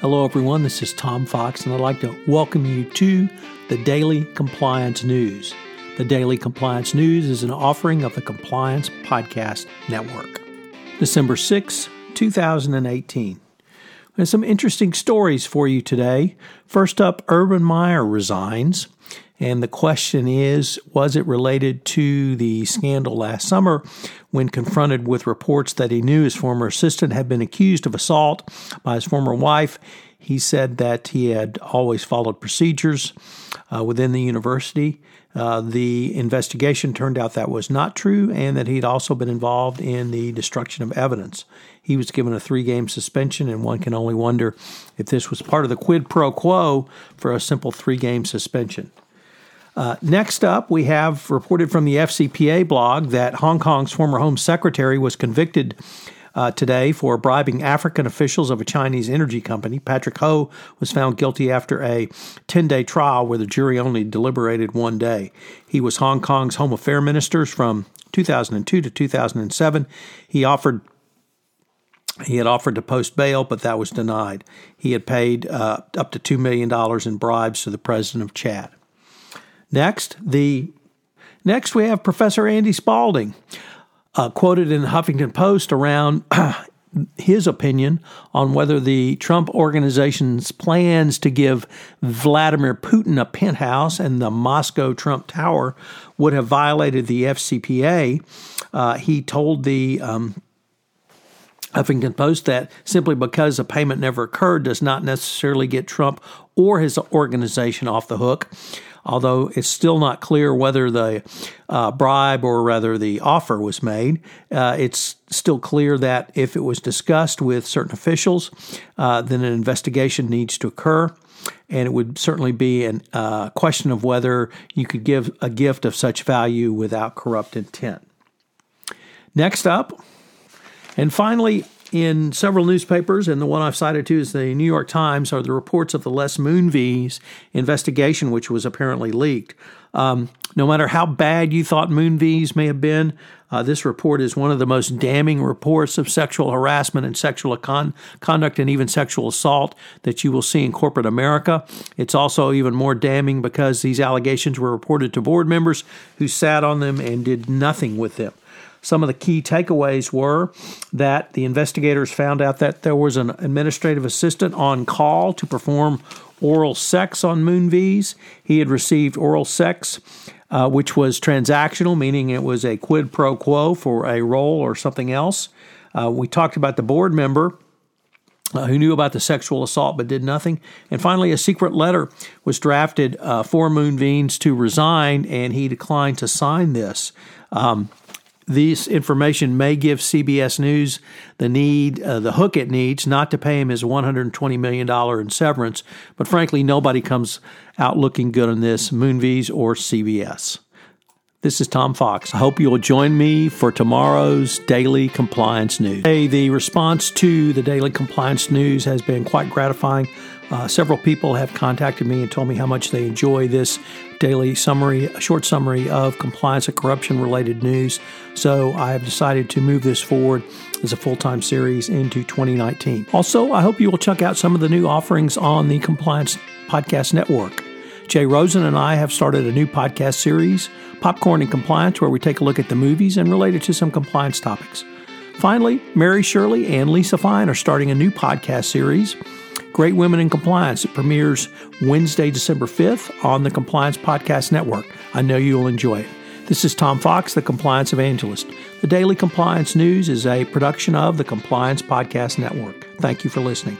Hello, everyone. This is Tom Fox, and I'd like to welcome you to the Daily Compliance News. The Daily Compliance News is an offering of the Compliance Podcast Network. December 6, 2018. There's some interesting stories for you today. First up, Urban Meyer resigns. And the question is was it related to the scandal last summer when confronted with reports that he knew his former assistant had been accused of assault by his former wife? He said that he had always followed procedures uh, within the university. Uh, the investigation turned out that was not true and that he'd also been involved in the destruction of evidence. He was given a three game suspension, and one can only wonder if this was part of the quid pro quo for a simple three game suspension. Uh, next up, we have reported from the FCPA blog that Hong Kong's former Home Secretary was convicted uh, today for bribing African officials of a Chinese energy company. Patrick Ho was found guilty after a 10 day trial where the jury only deliberated one day. He was Hong Kong's Home Affairs Minister from 2002 to 2007. He offered he had offered to post bail, but that was denied. He had paid uh, up to $2 million in bribes to the president of Chad. Next, the next we have Professor Andy Spalding, uh, quoted in the Huffington Post around his opinion on whether the Trump organization's plans to give Vladimir Putin a penthouse and the Moscow Trump Tower would have violated the FCPA. Uh, he told the um, Huffington Post that simply because a payment never occurred does not necessarily get Trump or his organization off the hook. Although it's still not clear whether the uh, bribe or rather the offer was made, uh, it's still clear that if it was discussed with certain officials, uh, then an investigation needs to occur. And it would certainly be a uh, question of whether you could give a gift of such value without corrupt intent. Next up, and finally, in several newspapers, and the one I've cited too is the New York Times, are the reports of the Les Moonves investigation, which was apparently leaked. Um, no matter how bad you thought Moonves may have been, uh, this report is one of the most damning reports of sexual harassment and sexual con- conduct and even sexual assault that you will see in corporate America. It's also even more damning because these allegations were reported to board members who sat on them and did nothing with them. Some of the key takeaways were that the investigators found out that there was an administrative assistant on call to perform oral sex on Moonves. He had received oral sex, uh, which was transactional, meaning it was a quid pro quo for a role or something else. Uh, we talked about the board member. Uh, who knew about the sexual assault but did nothing. And finally, a secret letter was drafted uh, for Moonves to resign, and he declined to sign this. Um, this information may give CBS News the need, uh, the hook it needs, not to pay him his $120 million in severance. But frankly, nobody comes out looking good on this, Moonves or CBS. This is Tom Fox. I hope you'll join me for tomorrow's Daily Compliance News. Hey, the response to the Daily Compliance News has been quite gratifying. Uh, several people have contacted me and told me how much they enjoy this daily summary, a short summary of compliance and corruption related news. So I have decided to move this forward as a full time series into 2019. Also, I hope you will check out some of the new offerings on the Compliance Podcast Network. Jay Rosen and I have started a new podcast series, Popcorn and Compliance, where we take a look at the movies and related to some compliance topics. Finally, Mary Shirley and Lisa Fine are starting a new podcast series Great Women in Compliance. It premieres Wednesday, December 5th on the Compliance Podcast Network. I know you'll enjoy it. This is Tom Fox, the Compliance Evangelist. The Daily Compliance News is a production of the Compliance Podcast Network. Thank you for listening.